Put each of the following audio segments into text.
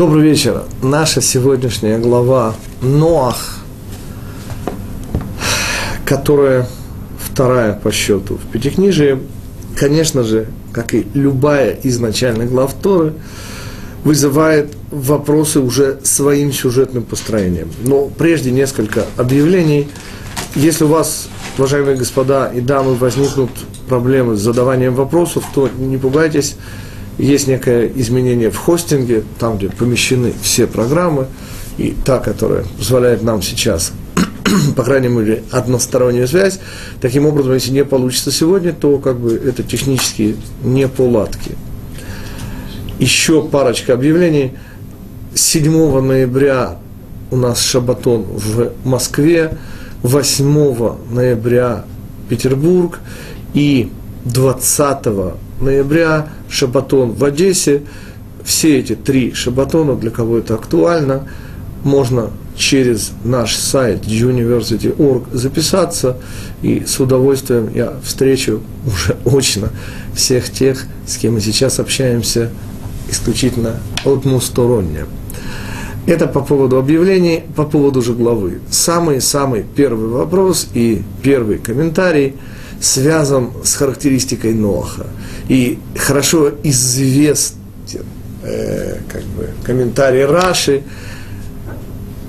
Добрый вечер. Наша сегодняшняя глава Ноах, которая вторая по счету в Пятикнижии, конечно же, как и любая из начальных глав Торы, вызывает вопросы уже своим сюжетным построением. Но прежде несколько объявлений. Если у вас, уважаемые господа и дамы, возникнут проблемы с задаванием вопросов, то не пугайтесь, есть некое изменение в хостинге, там, где помещены все программы, и та, которая позволяет нам сейчас, по крайней мере, одностороннюю связь. Таким образом, если не получится сегодня, то как бы это технически не поладки. Еще парочка объявлений. 7 ноября у нас шабатон в Москве, 8 ноября Петербург и 20 ноября шабатон в Одессе. Все эти три шабатона, для кого это актуально, можно через наш сайт university.org записаться, и с удовольствием я встречу уже очно всех тех, с кем мы сейчас общаемся исключительно односторонне. Это по поводу объявлений, по поводу же главы. Самый-самый первый вопрос и первый комментарий связан с характеристикой Ноаха – и хорошо известен э, как бы, комментарий Раши,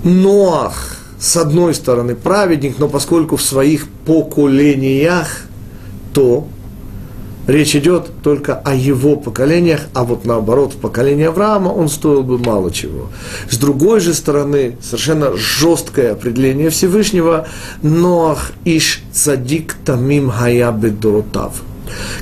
Ноах, с одной стороны, праведник, но поскольку в своих поколениях, то речь идет только о его поколениях, а вот наоборот, в поколении Авраама он стоил бы мало чего. С другой же стороны, совершенно жесткое определение Всевышнего, Ноах иш цадик тамим хая бедоротав –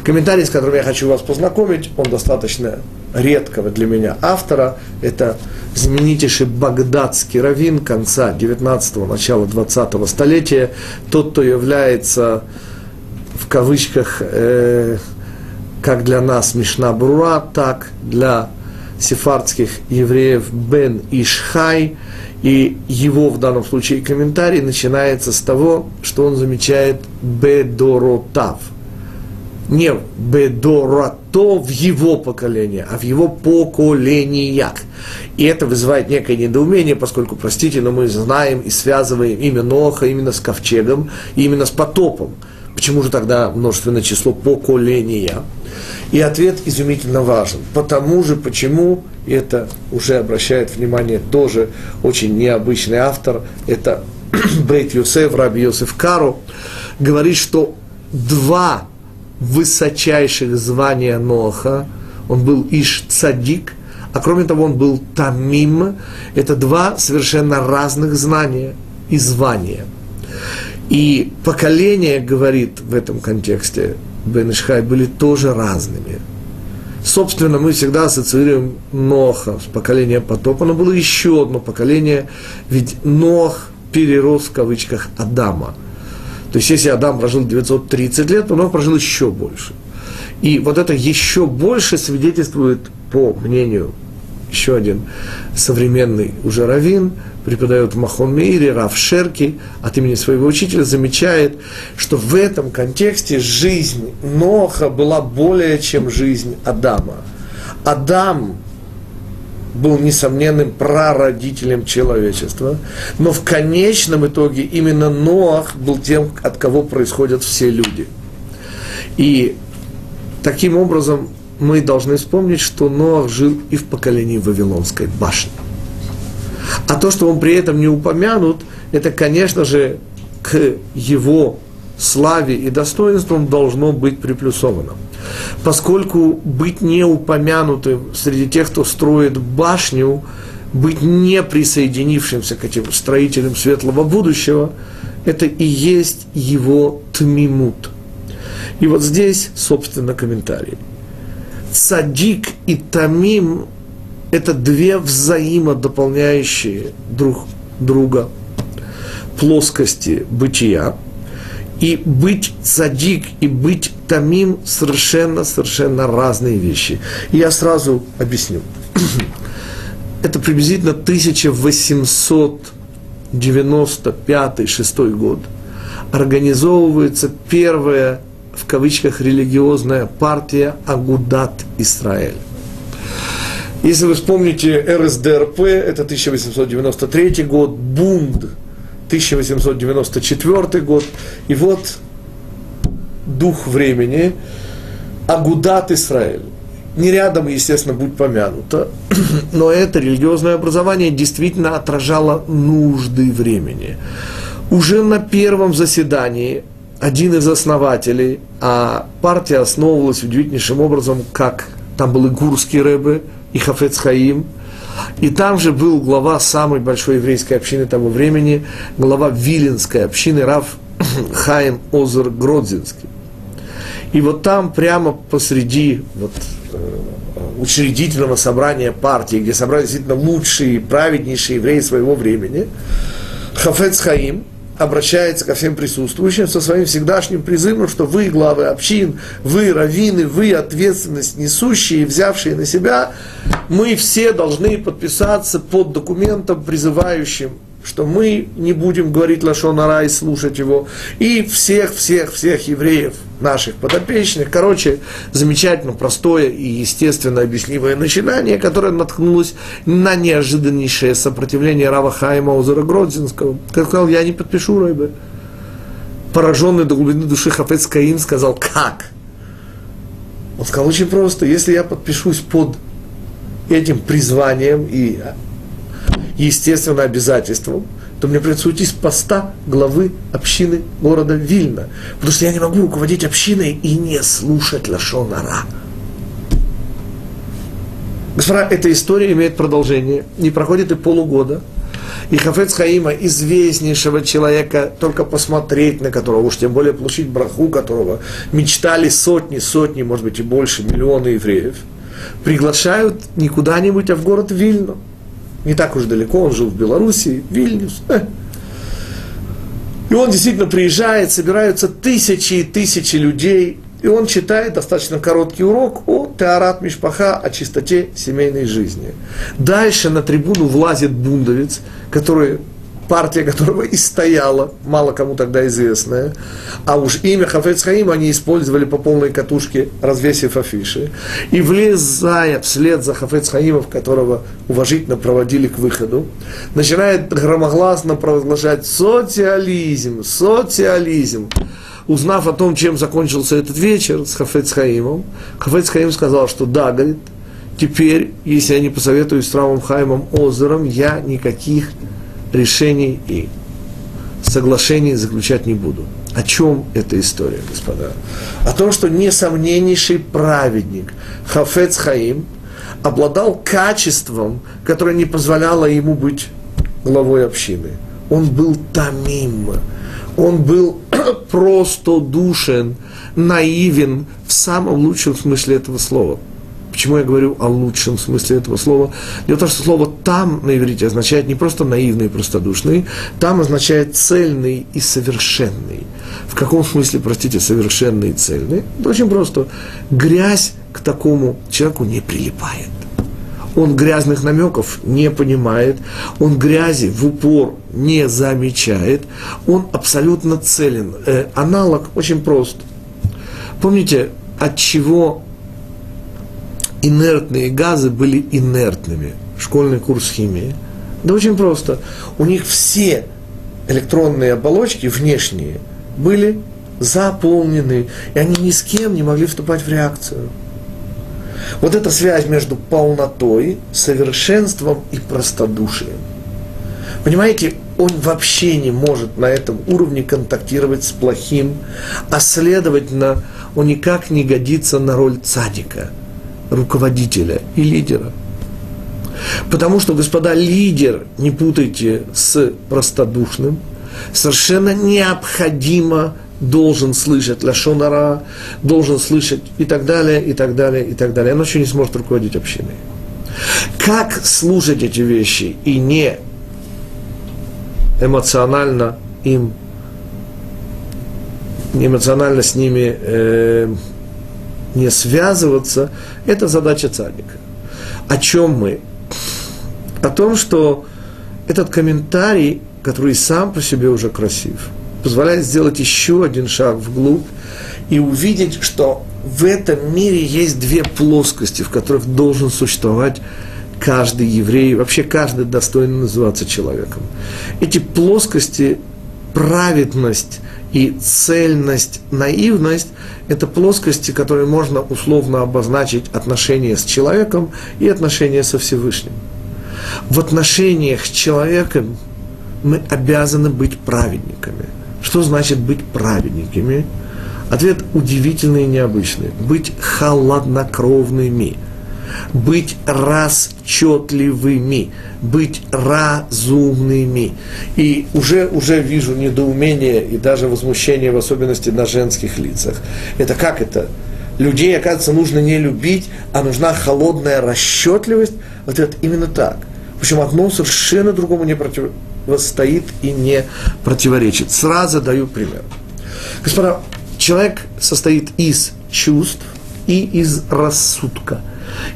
Комментарий, с которым я хочу вас познакомить, он достаточно редкого для меня автора. Это знаменитейший багдадский раввин конца 19-го, начала 20-го столетия. Тот, кто является, кавычках, э, как для нас Мишна Брура, так для сефардских евреев Бен Ишхай, и его в данном случае комментарий начинается с того, что он замечает Бедоротав – не бедорато в его поколении, а в его поколениях. И это вызывает некое недоумение, поскольку, простите, но мы знаем и связываем имя Ноха именно с ковчегом, и именно с потопом. Почему же тогда множественное число поколения? И ответ изумительно важен. Потому же, почему, это уже обращает внимание тоже очень необычный автор, это Бейт Юсеф, Раби Йосеф Кару, говорит, что два высочайших звания Ноха. Он был Иш Цадик, а кроме того он был Тамим. Это два совершенно разных знания и звания. И поколения, говорит в этом контексте Бен Ишхай, были тоже разными. Собственно, мы всегда ассоциируем Ноха с поколением потопа, но было еще одно поколение, ведь Нох перерос в кавычках Адама – то есть, если Адам прожил 930 лет, то он прожил еще больше. И вот это еще больше свидетельствует, по мнению еще один современный уже раввин, преподает в Махон Мейре, Рав Шерки, от имени своего учителя, замечает, что в этом контексте жизнь Ноха была более чем жизнь Адама. Адам был несомненным прародителем человечества, но в конечном итоге именно Ноах был тем, от кого происходят все люди. И таким образом мы должны вспомнить, что Ноах жил и в поколении Вавилонской башни. А то, что он при этом не упомянут, это, конечно же, к его славе и достоинствам должно быть приплюсовано поскольку быть не упомянутым среди тех, кто строит башню, быть не присоединившимся к этим строителям светлого будущего, это и есть его тмимут. И вот здесь, собственно, комментарий. Цадик и тамим – это две взаимодополняющие друг друга плоскости бытия – и быть цадик, и быть тамим совершенно-совершенно разные вещи. И я сразу объясню. Это приблизительно 1895-6 год. Организовывается первая, в кавычках, религиозная партия Агудат Израиль. Если вы вспомните РСДРП, это 1893 год, Бунд, 1894 год, и вот дух времени, Агудат Израиль. Не рядом, естественно, будет помянуто, но это религиозное образование действительно отражало нужды времени. Уже на первом заседании один из основателей, а партия основывалась удивительнейшим образом, как там был и Гурский Рэбе, и Хафец Хаим, и там же был глава самой большой еврейской общины того времени, глава Виленской общины, Рав Хаим Озер Гродзинский. И вот там прямо посреди вот, э, учредительного собрания партии, где собрались действительно лучшие, праведнейшие евреи своего времени, Хафец Хаим – обращается ко всем присутствующим со своим всегдашним призывом, что вы, главы общин, вы, раввины, вы, ответственность несущие, взявшие на себя, мы все должны подписаться под документом, призывающим что мы не будем говорить Лашонара и слушать его, и всех-всех-всех евреев, наших подопечных. Короче, замечательно простое и естественно объяснимое начинание, которое наткнулось на неожиданнейшее сопротивление Рава Хайма Озера Гродзинского. Как сказал, я не подпишу Райбе. Пораженный до глубины души Хафец Каим сказал, как? Он сказал очень просто, если я подпишусь под этим призванием и естественно, обязательством, то мне придется уйти с поста главы общины города Вильна. Потому что я не могу руководить общиной и не слушать Лашонара. Господа, эта история имеет продолжение. Не проходит и полугода. И Хафец Хаима, известнейшего человека, только посмотреть на которого, уж тем более получить браху которого, мечтали сотни, сотни, может быть и больше, миллионы евреев, приглашают не куда-нибудь, а в город Вильну – не так уж далеко, он жил в Белоруссии, Вильнюс. Э. И он действительно приезжает, собираются тысячи и тысячи людей, и он читает достаточно короткий урок о Теорат Мишпаха, о чистоте семейной жизни. Дальше на трибуну влазит бундовец, который партия которого и стояла, мало кому тогда известная, а уж имя Хафец Хаим они использовали по полной катушке, развесив афиши, и влезая вслед за Хафец Хаимов, которого уважительно проводили к выходу, начинает громогласно провозглашать социализм, социализм. Узнав о том, чем закончился этот вечер с Хафец Хаимом, Хафец Хаим сказал, что да, говорит, теперь, если я не посоветую с Равом Хаймом Озером, я никаких решений и соглашений заключать не буду. О чем эта история, господа? О том, что несомненнейший праведник Хафец Хаим обладал качеством, которое не позволяло ему быть главой общины. Он был тамим, он был просто душен, наивен в самом лучшем смысле этого слова. Почему я говорю о лучшем смысле этого слова? Дело в том, что слово «там» на иврите означает не просто наивный и простодушный, «там» означает цельный и совершенный. В каком смысле, простите, совершенный и цельный? Это очень просто. Грязь к такому человеку не прилипает. Он грязных намеков не понимает, он грязи в упор не замечает, он абсолютно целен. Э, аналог очень прост. Помните, от чего инертные газы были инертными. Школьный курс химии. Да очень просто. У них все электронные оболочки внешние были заполнены, и они ни с кем не могли вступать в реакцию. Вот эта связь между полнотой, совершенством и простодушием. Понимаете, он вообще не может на этом уровне контактировать с плохим, а следовательно, он никак не годится на роль цадика – руководителя и лидера. Потому что, господа, лидер, не путайте с простодушным, совершенно необходимо должен слышать лашонара, должен слышать и так далее, и так далее, и так далее. Он еще не сможет руководить общиной. Как слушать эти вещи и не эмоционально им, не эмоционально с ними э, не связываться, это задача цадика. О чем мы? О том, что этот комментарий, который сам по себе уже красив, позволяет сделать еще один шаг вглубь и увидеть, что в этом мире есть две плоскости, в которых должен существовать каждый еврей, вообще каждый достойно называться человеком. Эти плоскости, праведность и цельность, наивность – это плоскости, которые можно условно обозначить отношения с человеком и отношения со Всевышним. В отношениях с человеком мы обязаны быть праведниками. Что значит быть праведниками? Ответ удивительный и необычный. Быть холоднокровными, быть расчетливыми, быть разумными. И уже, уже вижу недоумение и даже возмущение, в особенности на женских лицах. Это как это? Людей, оказывается, нужно не любить, а нужна холодная расчетливость. Вот это именно так. Причем одно совершенно другому не противостоит и не противоречит. Сразу даю пример. Господа, человек состоит из чувств и из рассудка.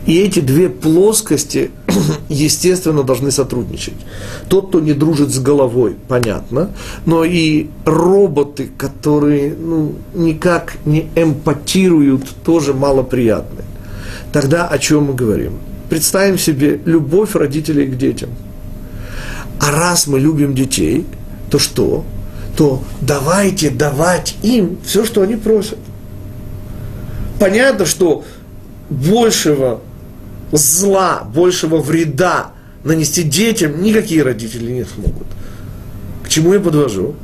И эти две плоскости, естественно, должны сотрудничать. Тот, кто не дружит с головой, понятно, но и роботы, которые ну, никак не эмпатируют, тоже малоприятны. Тогда о чем мы говорим? Представим себе любовь родителей к детям. А раз мы любим детей, то что? То давайте давать им все, что они просят. Понятно, что большего зла, большего вреда нанести детям никакие родители не смогут. К чему я подвожу?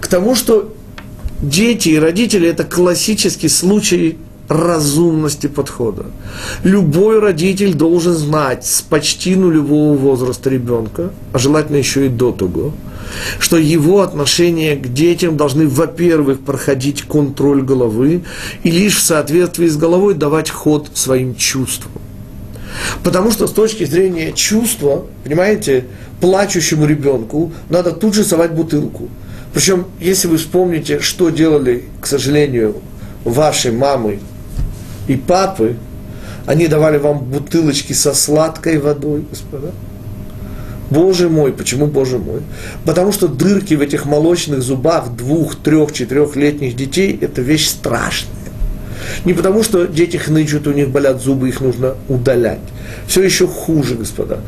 К тому, что дети и родители – это классический случай разумности подхода. Любой родитель должен знать с почти нулевого возраста ребенка, а желательно еще и до того, что его отношения к детям должны, во-первых, проходить контроль головы и лишь в соответствии с головой давать ход своим чувствам. Потому что с точки зрения чувства, понимаете, плачущему ребенку надо тут же совать бутылку. Причем, если вы вспомните, что делали, к сожалению, вашей мамы и папы, они давали вам бутылочки со сладкой водой, господа. Боже мой, почему Боже мой? Потому что дырки в этих молочных зубах двух, трех, четырехлетних детей – это вещь страшная. Не потому, что дети хнычут, у них болят зубы, их нужно удалять. Все еще хуже, господа.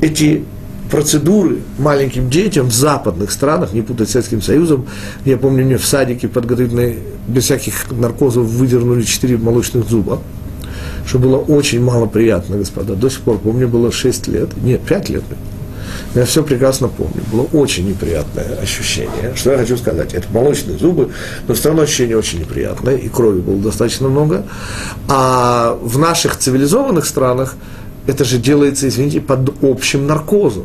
Эти процедуры маленьким детям в западных странах, не путать с Советским Союзом, я помню, мне в садике подготовительной, без всяких наркозов, выдернули четыре молочных зуба, что было очень мало приятно, господа. До сих пор помню, было 6 лет, нет, 5 лет. Я все прекрасно помню. Было очень неприятное ощущение. Что я хочу сказать? Это молочные зубы, но все равно ощущение очень неприятное, и крови было достаточно много. А в наших цивилизованных странах это же делается, извините, под общим наркозом.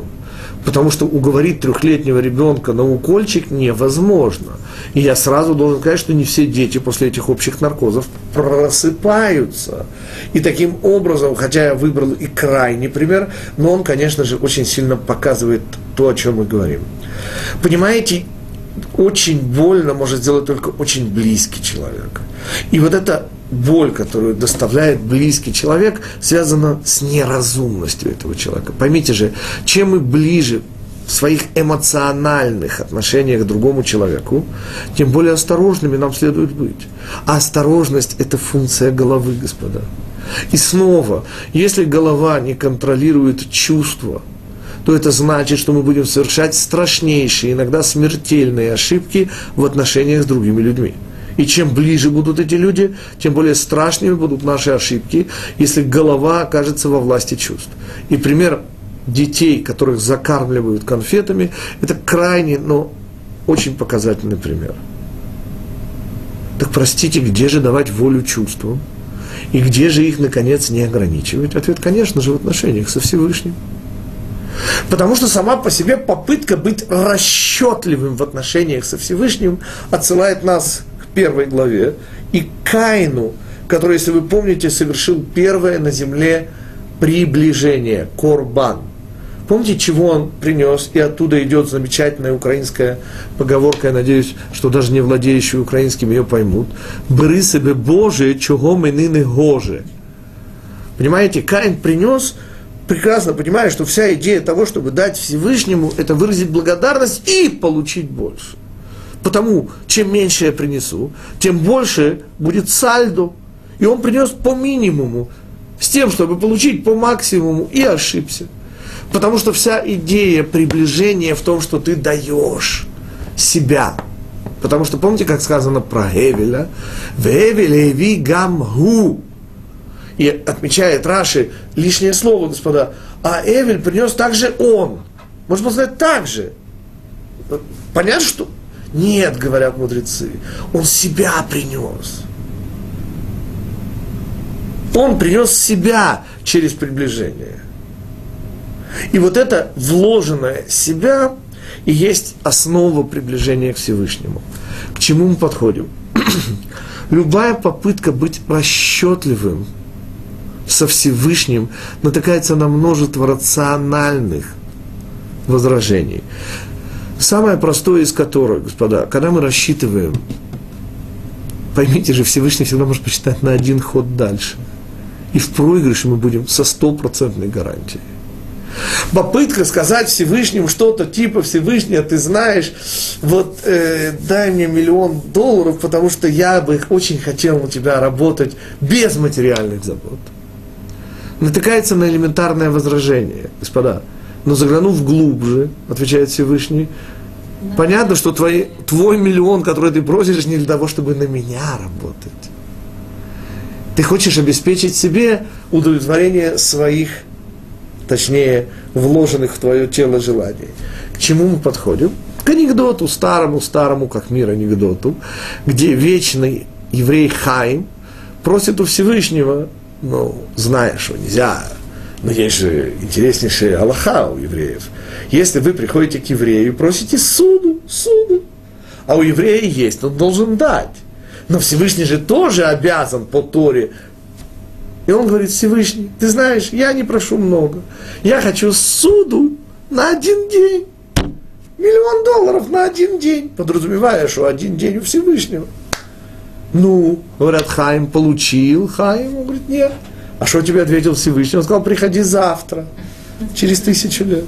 Потому что уговорить трехлетнего ребенка на укольчик невозможно. И я сразу должен сказать, что не все дети после этих общих наркозов просыпаются. И таким образом, хотя я выбрал и крайний пример, но он, конечно же, очень сильно показывает то, о чем мы говорим. Понимаете, очень больно может сделать только очень близкий человек. И вот эта боль, которую доставляет близкий человек, связана с неразумностью этого человека. Поймите же, чем мы ближе в своих эмоциональных отношениях к другому человеку, тем более осторожными нам следует быть. А осторожность – это функция головы, господа. И снова, если голова не контролирует чувства, то это значит, что мы будем совершать страшнейшие, иногда смертельные ошибки в отношениях с другими людьми. И чем ближе будут эти люди, тем более страшными будут наши ошибки, если голова окажется во власти чувств. И пример детей, которых закармливают конфетами, это крайне, но очень показательный пример. Так простите, где же давать волю чувствам? И где же их, наконец, не ограничивать? Ответ, конечно же, в отношениях со Всевышним. Потому что сама по себе попытка быть расчетливым в отношениях со Всевышним отсылает нас первой главе, и Каину, который, если вы помните, совершил первое на земле приближение, корбан. Помните, чего он принес? И оттуда идет замечательная украинская поговорка, я надеюсь, что даже не владеющие украинским ее поймут. «Бери себе Боже, чего мы ныне гоже». Понимаете, Каин принес, прекрасно понимая, что вся идея того, чтобы дать Всевышнему, это выразить благодарность и получить больше. Потому чем меньше я принесу, тем больше будет сальдо. И он принес по минимуму. с тем, чтобы получить по максимуму, и ошибся. Потому что вся идея приближения в том, что ты даешь себя. Потому что помните, как сказано про Эвеля? В Эвеле ви гамгу. И отмечает Раши лишнее слово, господа. А Эвель принес также он. Можно сказать так же. Понятно, что? Нет, говорят мудрецы. Он себя принес. Он принес себя через приближение. И вот это вложенное себя и есть основа приближения к Всевышнему. К чему мы подходим? Любая попытка быть расчетливым со Всевышним натыкается на множество рациональных возражений. Самое простое из которых, господа, когда мы рассчитываем, поймите же, Всевышний всегда может посчитать на один ход дальше. И в проигрыше мы будем со стопроцентной гарантией. Попытка сказать Всевышнему что-то типа Всевышний, а ты знаешь, вот э, дай мне миллион долларов, потому что я бы очень хотел у тебя работать без материальных забот. Натыкается на элементарное возражение, господа. Но заглянув глубже, отвечает Всевышний, понятно, что твой, твой миллион, который ты просишь, не для того, чтобы на меня работать. Ты хочешь обеспечить себе удовлетворение своих точнее, вложенных в твое тело желаний. К чему мы подходим? К анекдоту, старому-старому, как мир анекдоту, где вечный еврей Хайм просит у Всевышнего, ну, зная, что нельзя, но есть же интереснейшая Аллаха у евреев. Если вы приходите к еврею и просите суду, суду, а у еврея есть, он должен дать. Но Всевышний же тоже обязан по Торе и он говорит, Всевышний, ты знаешь, я не прошу много. Я хочу суду на один день. Миллион долларов на один день. Подразумевая, что один день у Всевышнего. Ну, говорят, Хаим получил. Хаим, он говорит, нет. А что тебе ответил Всевышний? Он сказал, приходи завтра, через тысячу лет.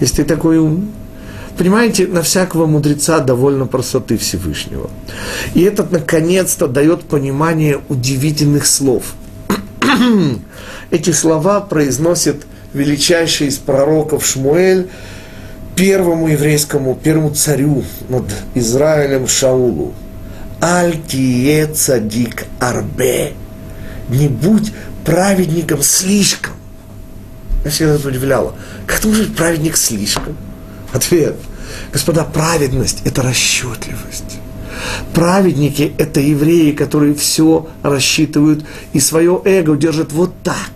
Если ты такой умный. Понимаете, на всякого мудреца довольно простоты Всевышнего. И этот, наконец-то, дает понимание удивительных слов – Эти слова произносит величайший из пророков Шмуэль первому еврейскому, первому царю над Израилем Шаулу. Аль-тие цадик арбе. Не будь праведником слишком. Я всегда это удивляло. Как ты можешь быть праведник слишком? Ответ. Господа, праведность – это расчетливость. Праведники – это евреи, которые все рассчитывают и свое эго держат вот так.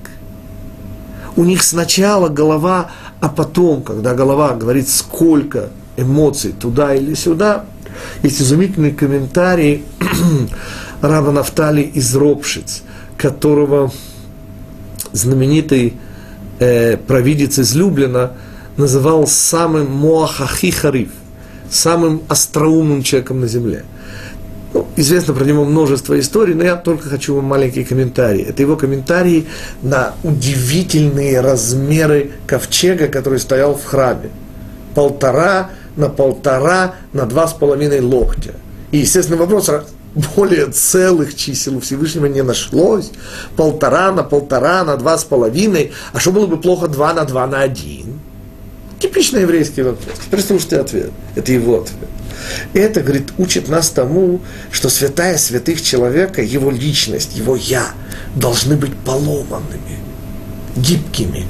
У них сначала голова, а потом, когда голова говорит, сколько эмоций туда или сюда, есть изумительный комментарий раба Нафтали из Ропшиц, которого знаменитый э, провидец из Люблина называл самым Моахахи Хариф самым остроумным человеком на Земле. Ну, известно про него множество историй, но я только хочу вам маленький комментарий. Это его комментарий на удивительные размеры ковчега, который стоял в храме. Полтора на полтора на два с половиной локтя. И, естественно, вопрос, более целых чисел у Всевышнего не нашлось. Полтора на полтора на два с половиной. А что было бы плохо два на два на один? Типичный еврейский вопрос. Теперь слушайте ответ. Это его ответ. Это, говорит, учит нас тому, что святая святых человека, его личность, его «я» должны быть поломанными, гибкими.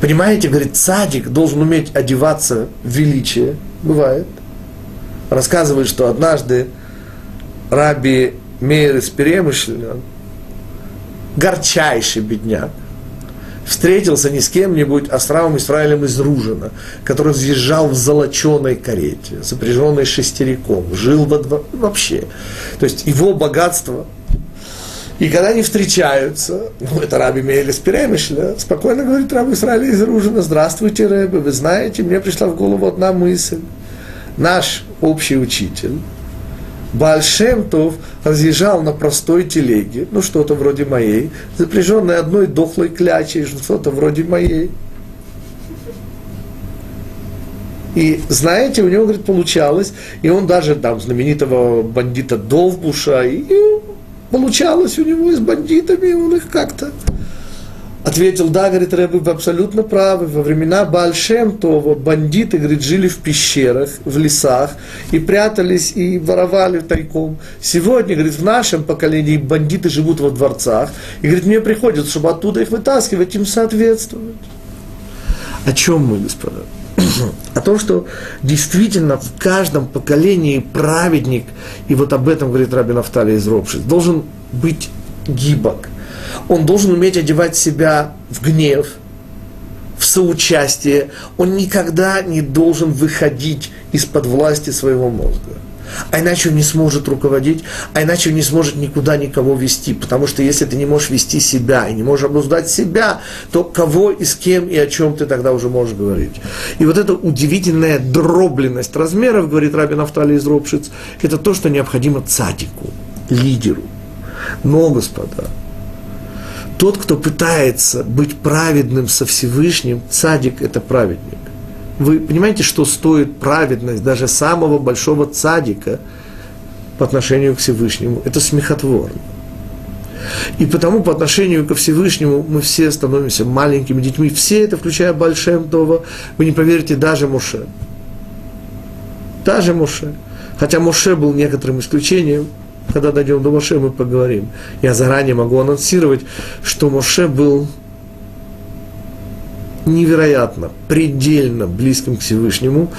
Понимаете, говорит, садик должен уметь одеваться в величие. Бывает. Рассказывает, что однажды раби Мейер из Перемышля, горчайший бедняк, встретился не с кем-нибудь, а с Равом Исраилем из Ружина, который въезжал в золоченой карете, запряженной шестериком, жил во дворе, вообще. То есть его богатство. И когда они встречаются, ну, это Раби Мейлис Перемышля, спокойно говорит Раб Исраиль из Ружина, здравствуйте, Рэбе, вы знаете, мне пришла в голову одна мысль. Наш общий учитель, Бальшемтов разъезжал на простой телеге, ну что-то вроде моей, запряженной одной дохлой клячей, что-то вроде моей. И знаете, у него, говорит, получалось, и он даже там знаменитого бандита Довбуша, и получалось у него и с бандитами, он их как-то Ответил, да, говорит Рэбе, вы абсолютно правы. Во времена Бальшем то бандиты, говорит, жили в пещерах, в лесах и прятались и воровали тайком. Сегодня, говорит, в нашем поколении бандиты живут во дворцах. И, говорит, мне приходится, чтобы оттуда их вытаскивать, им соответствовать. О чем мы, господа? О том, что действительно в каждом поколении праведник, и вот об этом говорит Рабин Нафталий из Ропшиц, должен быть гибок – он должен уметь одевать себя в гнев, в соучастие. Он никогда не должен выходить из-под власти своего мозга. А иначе он не сможет руководить, а иначе он не сможет никуда никого вести. Потому что если ты не можешь вести себя и не можешь обуздать себя, то кого и с кем и о чем ты тогда уже можешь говорить. И вот эта удивительная дробленность размеров, говорит Рабин Нафтали из Ропшиц, это то, что необходимо цадику, лидеру. Но, господа, тот, кто пытается быть праведным со Всевышним, цадик – это праведник. Вы понимаете, что стоит праведность даже самого большого цадика по отношению к Всевышнему? Это смехотворно. И потому по отношению ко Всевышнему мы все становимся маленькими детьми. Все это, включая Большем Това, вы не поверите, даже Моше. Даже Моше. Хотя Моше был некоторым исключением – когда дойдем до Моше, мы поговорим. Я заранее могу анонсировать, что Моше был невероятно, предельно близким к Всевышнему,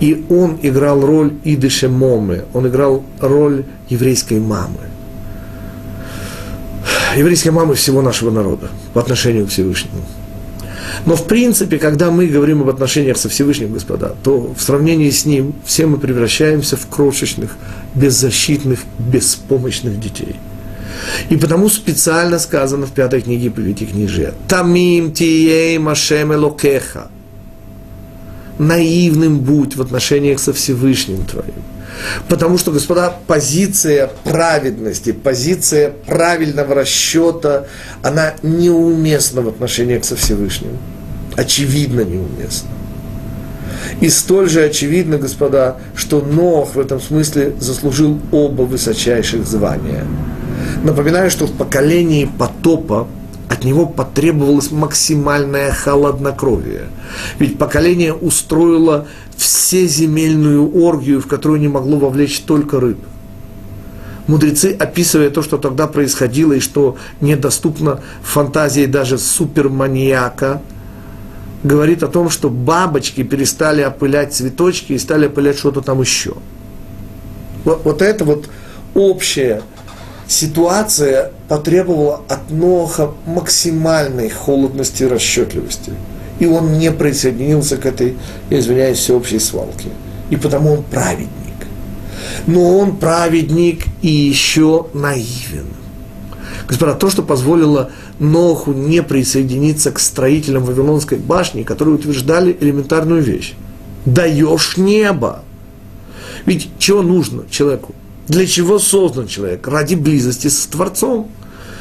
и он играл роль Идыше Момы, он играл роль еврейской мамы. Еврейской мамы всего нашего народа по отношению к Всевышнему. Но в принципе, когда мы говорим об отношениях со Всевышним, господа, то в сравнении с ним все мы превращаемся в крошечных, беззащитных, беспомощных детей. И потому специально сказано в пятой книге Повети книжия. Тамим тией машем элокеха. Наивным будь в отношениях со Всевышним твоим. Потому что, господа, позиция праведности, позиция правильного расчета, она неуместна в отношениях со Всевышним. Очевидно неуместна. И столь же очевидно, господа, что Нох в этом смысле заслужил оба высочайших звания. Напоминаю, что в поколении потопа от него потребовалось максимальное холоднокровие. Ведь поколение устроило всеземельную оргию, в которую не могло вовлечь только рыб. Мудрецы, описывая то, что тогда происходило и что недоступно фантазии даже суперманьяка, говорит о том, что бабочки перестали опылять цветочки и стали опылять что-то там еще. Вот, вот это вот общая ситуация потребовала от Ноха максимальной холодности и расчетливости – и он не присоединился к этой, я извиняюсь, всеобщей свалке. И потому он праведник. Но он праведник и еще наивен. Господа, то, что позволило Ноху не присоединиться к строителям Вавилонской башни, которые утверждали элементарную вещь. Даешь небо. Ведь чего нужно человеку? Для чего создан человек? Ради близости с Творцом.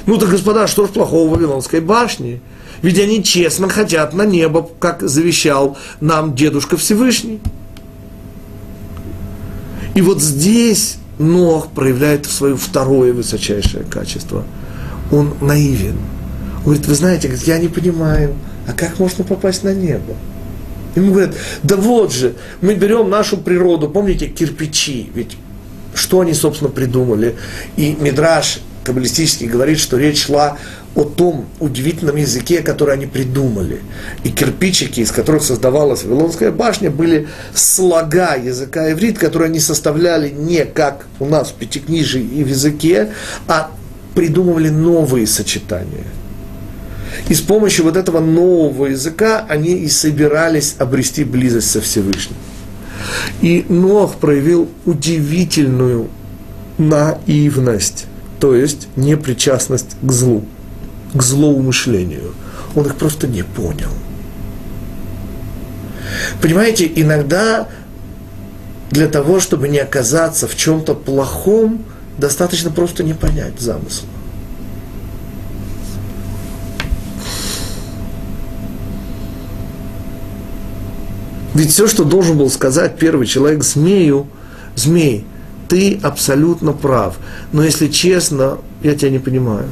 Ну так, господа, что ж плохого в Вавилонской башне? Ведь они честно хотят на небо, как завещал нам Дедушка Всевышний. И вот здесь Нох проявляет свое второе высочайшее качество. Он наивен. Он говорит, вы знаете, я не понимаю, а как можно попасть на небо? Ему говорят, да вот же, мы берем нашу природу, помните, кирпичи, ведь что они, собственно, придумали? И Мидраш каббалистический говорит, что речь шла о том удивительном языке, который они придумали. И кирпичики, из которых создавалась Вавилонская башня, были слога языка иврит, которые они составляли не как у нас в Пятикнижии и в языке, а придумывали новые сочетания. И с помощью вот этого нового языка они и собирались обрести близость со Всевышним. И Нох проявил удивительную наивность, то есть непричастность к злу к злоумышлению. Он их просто не понял. Понимаете, иногда для того, чтобы не оказаться в чем-то плохом, достаточно просто не понять замысла. Ведь все, что должен был сказать первый человек змею, змей, ты абсолютно прав, но если честно, я тебя не понимаю.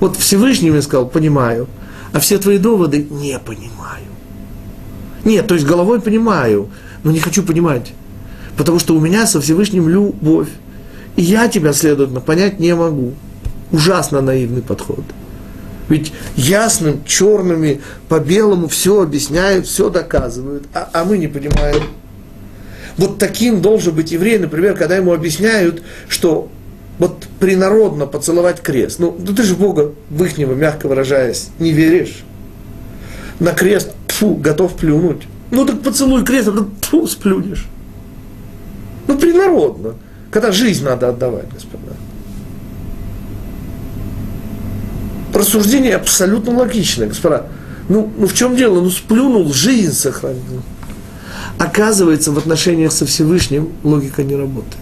Вот Всевышний мне сказал, понимаю. а все твои доводы не понимаю. Нет, то есть головой понимаю, но не хочу понимать. Потому что у меня со Всевышним любовь. Я тебя, следовательно, понять не могу. Ужасно наивный подход. Ведь ясным, черными, по белому все объясняют, все доказывают, а, а мы не понимаем. Вот таким должен быть еврей, например, когда ему объясняют, что вот принародно поцеловать крест. Ну, да ты же Бога в ихнего, мягко выражаясь, не веришь. На крест, фу, готов плюнуть. Ну так поцелуй крест, а ты фу, сплюнешь. Ну, принародно. Когда жизнь надо отдавать, господа. Рассуждение абсолютно логичное, господа. Ну, ну в чем дело? Ну, сплюнул, жизнь сохранил. Оказывается, в отношениях со Всевышним логика не работает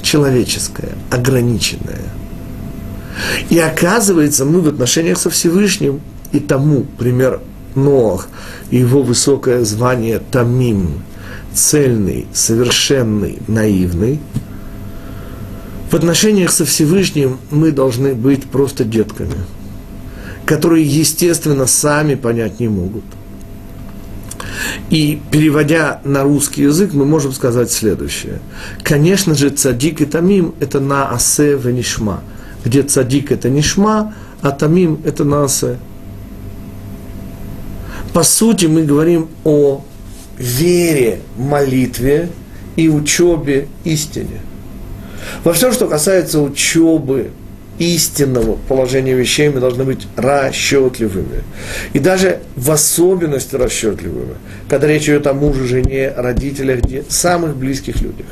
человеческое, ограниченное. И оказывается, мы в отношениях со Всевышним и тому, пример Ноах, и его высокое звание Тамим, цельный, совершенный, наивный, в отношениях со Всевышним мы должны быть просто детками, которые, естественно, сами понять не могут – и переводя на русский язык, мы можем сказать следующее. Конечно же, цадик и тамим – это на асе венишма, где цадик – это нишма, а тамим – это на асе. По сути, мы говорим о вере, молитве и учебе истине. Во всем, что касается учебы, истинного положения вещей мы должны быть расчетливыми. И даже в особенности расчетливыми, когда речь идет о муже, жене, родителях, самых близких людях.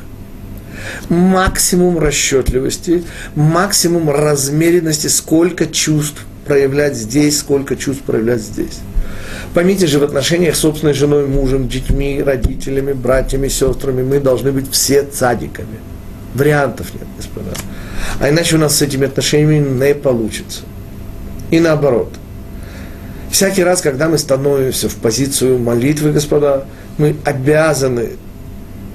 Максимум расчетливости, максимум размеренности, сколько чувств проявлять здесь, сколько чувств проявлять здесь. Поймите же, в отношениях с собственной женой, мужем, детьми, родителями, братьями, сестрами мы должны быть все цадиками. Вариантов нет, господа. А иначе у нас с этими отношениями не получится. И наоборот. Всякий раз, когда мы становимся в позицию молитвы, господа, мы обязаны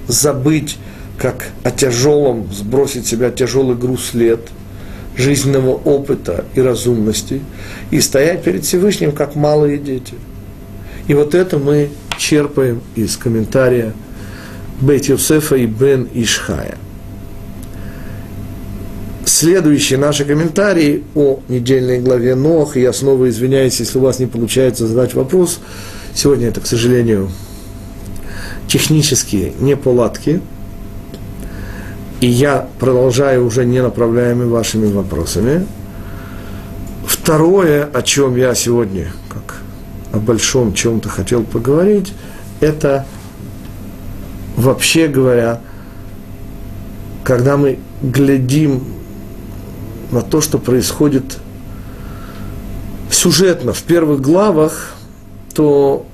забыть, как о тяжелом, сбросить себя тяжелый груз лет, жизненного опыта и разумности, и стоять перед Всевышним, как малые дети. И вот это мы черпаем из комментария Бет Йосефа и Бен Ишхая следующие наши комментарии о недельной главе Нох. Я снова извиняюсь, если у вас не получается задать вопрос. Сегодня это, к сожалению, технические неполадки. И я продолжаю уже не направляемыми вашими вопросами. Второе, о чем я сегодня, как о большом чем-то хотел поговорить, это вообще говоря, когда мы глядим на то, что происходит сюжетно в первых главах, то,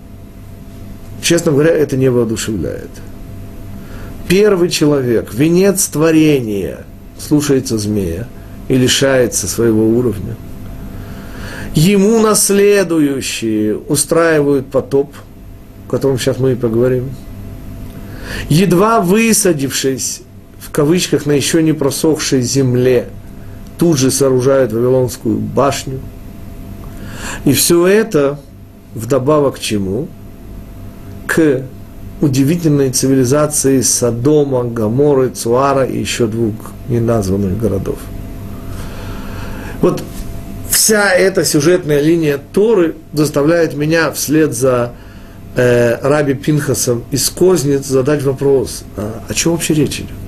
честно говоря, это не воодушевляет. Первый человек, венец творения, слушается змея и лишается своего уровня. Ему наследующие устраивают потоп, о котором сейчас мы и поговорим. Едва высадившись, в кавычках, на еще не просохшей земле – тут же сооружают Вавилонскую башню. И все это вдобавок к чему? К удивительной цивилизации Содома, Гаморы, Цуара и еще двух неназванных городов. Вот вся эта сюжетная линия Торы заставляет меня вслед за э, Раби Пинхасом из Козниц задать вопрос, а о чем вообще речь идет?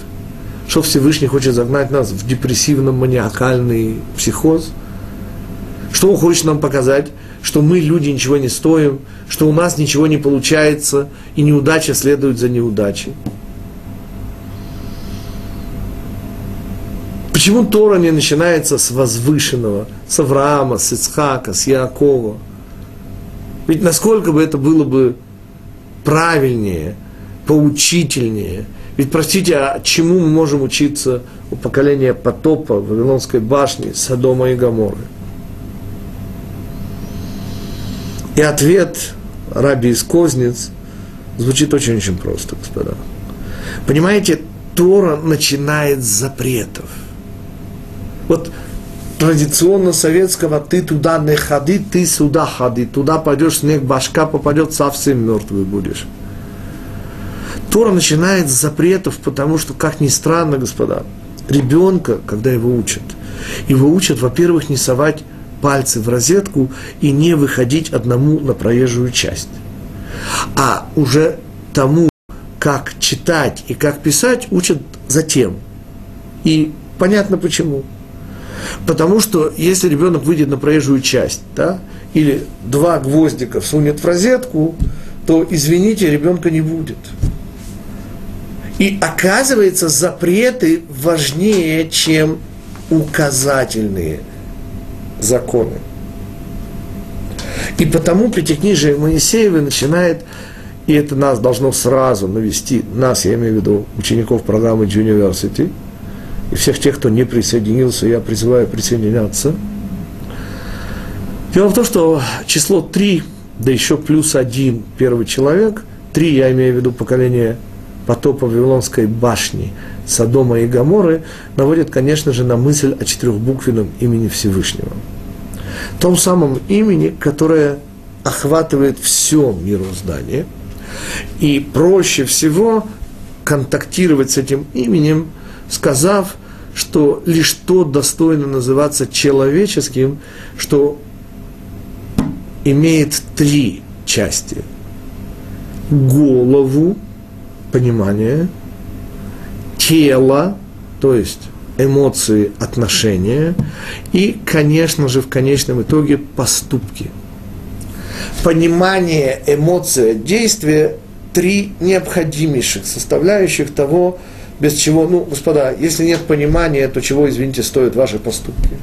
Что Всевышний хочет загнать нас в депрессивно-маниакальный психоз? Что он хочет нам показать? Что мы, люди, ничего не стоим, что у нас ничего не получается, и неудача следует за неудачей. Почему Тора не начинается с возвышенного, с Авраама, с Ицхака, с Яакова? Ведь насколько бы это было бы правильнее, поучительнее – ведь, простите, а чему мы можем учиться у поколения потопа, Вавилонской башни, Содома и Гаморы? И ответ раби из Козниц звучит очень-очень просто, господа. Понимаете, Тора начинает с запретов. Вот традиционно советского «ты туда не ходи, ты сюда ходи». Туда пойдешь, снег башка попадет, совсем мертвый будешь. Тора начинает с запретов, потому что, как ни странно, господа, ребенка, когда его учат, его учат, во-первых, не совать пальцы в розетку и не выходить одному на проезжую часть. А уже тому, как читать и как писать, учат затем. И понятно почему. Потому что если ребенок выйдет на проезжую часть, да, или два гвоздика всунет в розетку, то, извините, ребенка не будет. И оказывается, запреты важнее, чем указательные законы. И потому Пятикнижие Моисеева начинает, и это нас должно сразу навести, нас, я имею в виду учеников программы University, и всех тех, кто не присоединился, я призываю присоединяться. Дело в том, что число 3, да еще плюс один первый человек, 3, я имею в виду поколение потопа Вавилонской башни Содома и Гаморы, наводит, конечно же, на мысль о четырехбуквенном имени Всевышнего. Том самом имени, которое охватывает все мироздание, и проще всего контактировать с этим именем, сказав, что лишь то достойно называться человеческим, что имеет три части. Голову, понимание, тело, то есть эмоции, отношения, и, конечно же, в конечном итоге поступки. Понимание, эмоция, действие – три необходимейших составляющих того, без чего, ну, господа, если нет понимания, то чего, извините, стоят ваши поступки?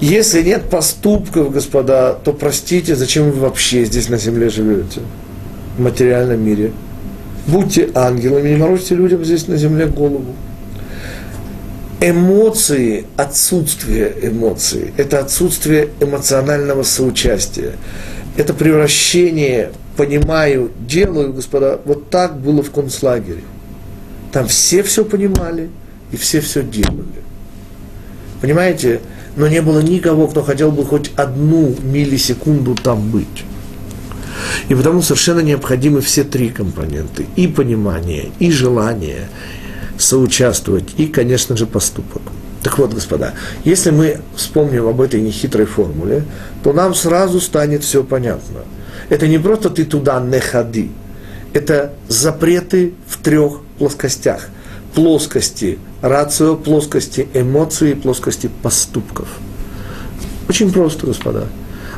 Если нет поступков, господа, то простите, зачем вы вообще здесь на земле живете, в материальном мире – будьте ангелами, не морочьте людям здесь на земле голову. Эмоции, отсутствие эмоций, это отсутствие эмоционального соучастия. Это превращение, понимаю, делаю, господа, вот так было в концлагере. Там все все понимали и все все делали. Понимаете? Но не было никого, кто хотел бы хоть одну миллисекунду там быть. И потому совершенно необходимы все три компоненты. И понимание, и желание соучаствовать, и, конечно же, поступок. Так вот, господа, если мы вспомним об этой нехитрой формуле, то нам сразу станет все понятно. Это не просто ты туда не ходи, это запреты в трех плоскостях. Плоскости рацио, плоскости эмоций, плоскости поступков. Очень просто, господа.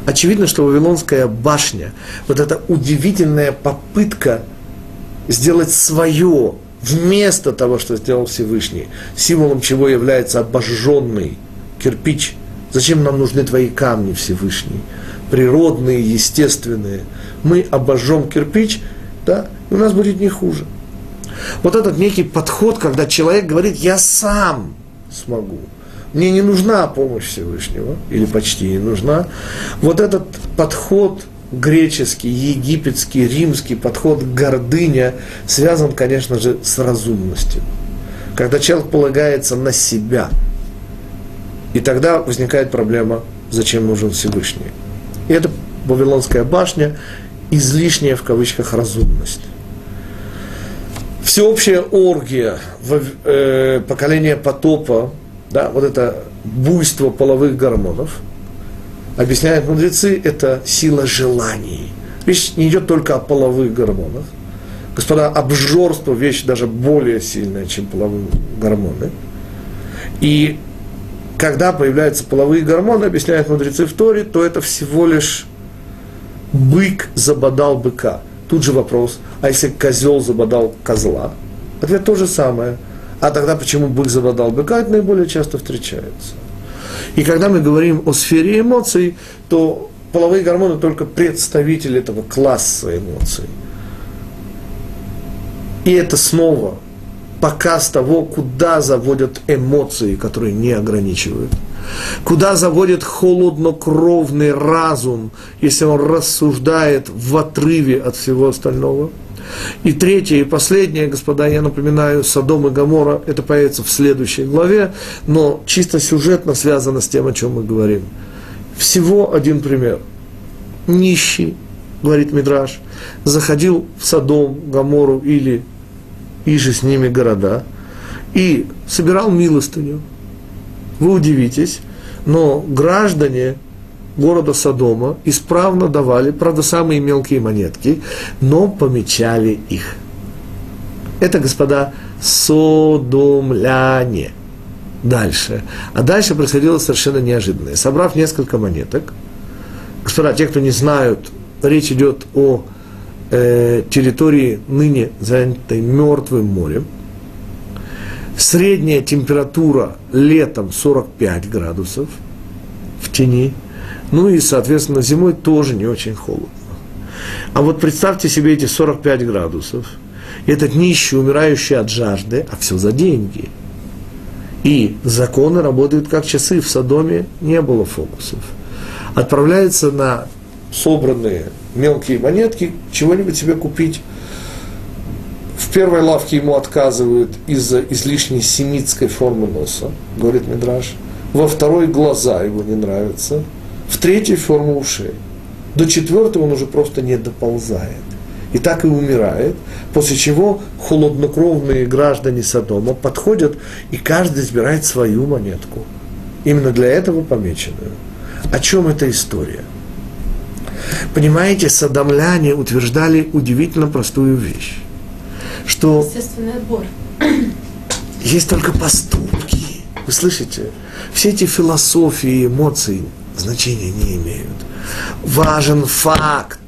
Очевидно, что Вавилонская башня, вот эта удивительная попытка сделать свое вместо того, что сделал Всевышний, символом чего является обожженный кирпич. Зачем нам нужны твои камни, Всевышний? Природные, естественные. Мы обожжем кирпич, да, и у нас будет не хуже. Вот этот некий подход, когда человек говорит, я сам смогу. Мне не нужна помощь Всевышнего, или почти не нужна. Вот этот подход греческий, египетский, римский подход гордыня связан, конечно же, с разумностью. Когда человек полагается на себя, и тогда возникает проблема, зачем нужен Всевышний. И это Вавилонская башня, излишняя в кавычках разумность. Всеобщая оргия, э, поколение потопа, да, вот это буйство половых гормонов, объясняют мудрецы, это сила желаний. Речь не идет только о половых гормонах. Господа, обжорство – вещь даже более сильная, чем половые гормоны. И когда появляются половые гормоны, объясняют мудрецы в Торе, то это всего лишь бык забодал быка. Тут же вопрос, а если козел забодал козла? Ответ то же самое – а тогда почему бык забодал быка, это наиболее часто встречается. И когда мы говорим о сфере эмоций, то половые гормоны только представитель этого класса эмоций. И это снова показ того, куда заводят эмоции, которые не ограничивают. Куда заводит холоднокровный разум, если он рассуждает в отрыве от всего остального – И третье и последнее, господа, я напоминаю, Содом и Гамора, это появится в следующей главе, но чисто сюжетно связано с тем, о чем мы говорим. Всего один пример. Нищий, говорит Мидраш, заходил в Содом, Гамору или и же с ними города, и собирал милостыню. Вы удивитесь, но граждане города Содома исправно давали, правда, самые мелкие монетки, но помечали их. Это, господа, содомляне. Дальше. А дальше происходило совершенно неожиданное. Собрав несколько монеток, господа, те, кто не знают, речь идет о э, территории ныне занятой Мертвым морем. Средняя температура летом 45 градусов в тени – ну и, соответственно, зимой тоже не очень холодно. А вот представьте себе эти 45 градусов. Этот нищий, умирающий от жажды, а все за деньги. И законы работают как часы. В Содоме не было фокусов. Отправляется на собранные мелкие монетки, чего-нибудь себе купить. В первой лавке ему отказывают из-за излишней семитской формы носа, говорит Мидраш. Во второй глаза его не нравятся – в третьей форму ушей. До четвертого он уже просто не доползает. И так и умирает, после чего холоднокровные граждане Содома подходят, и каждый избирает свою монетку. Именно для этого помеченную. О чем эта история? Понимаете, садомляне утверждали удивительно простую вещь, что есть только поступки. Вы слышите? Все эти философии, эмоции значения не имеют. Важен факт.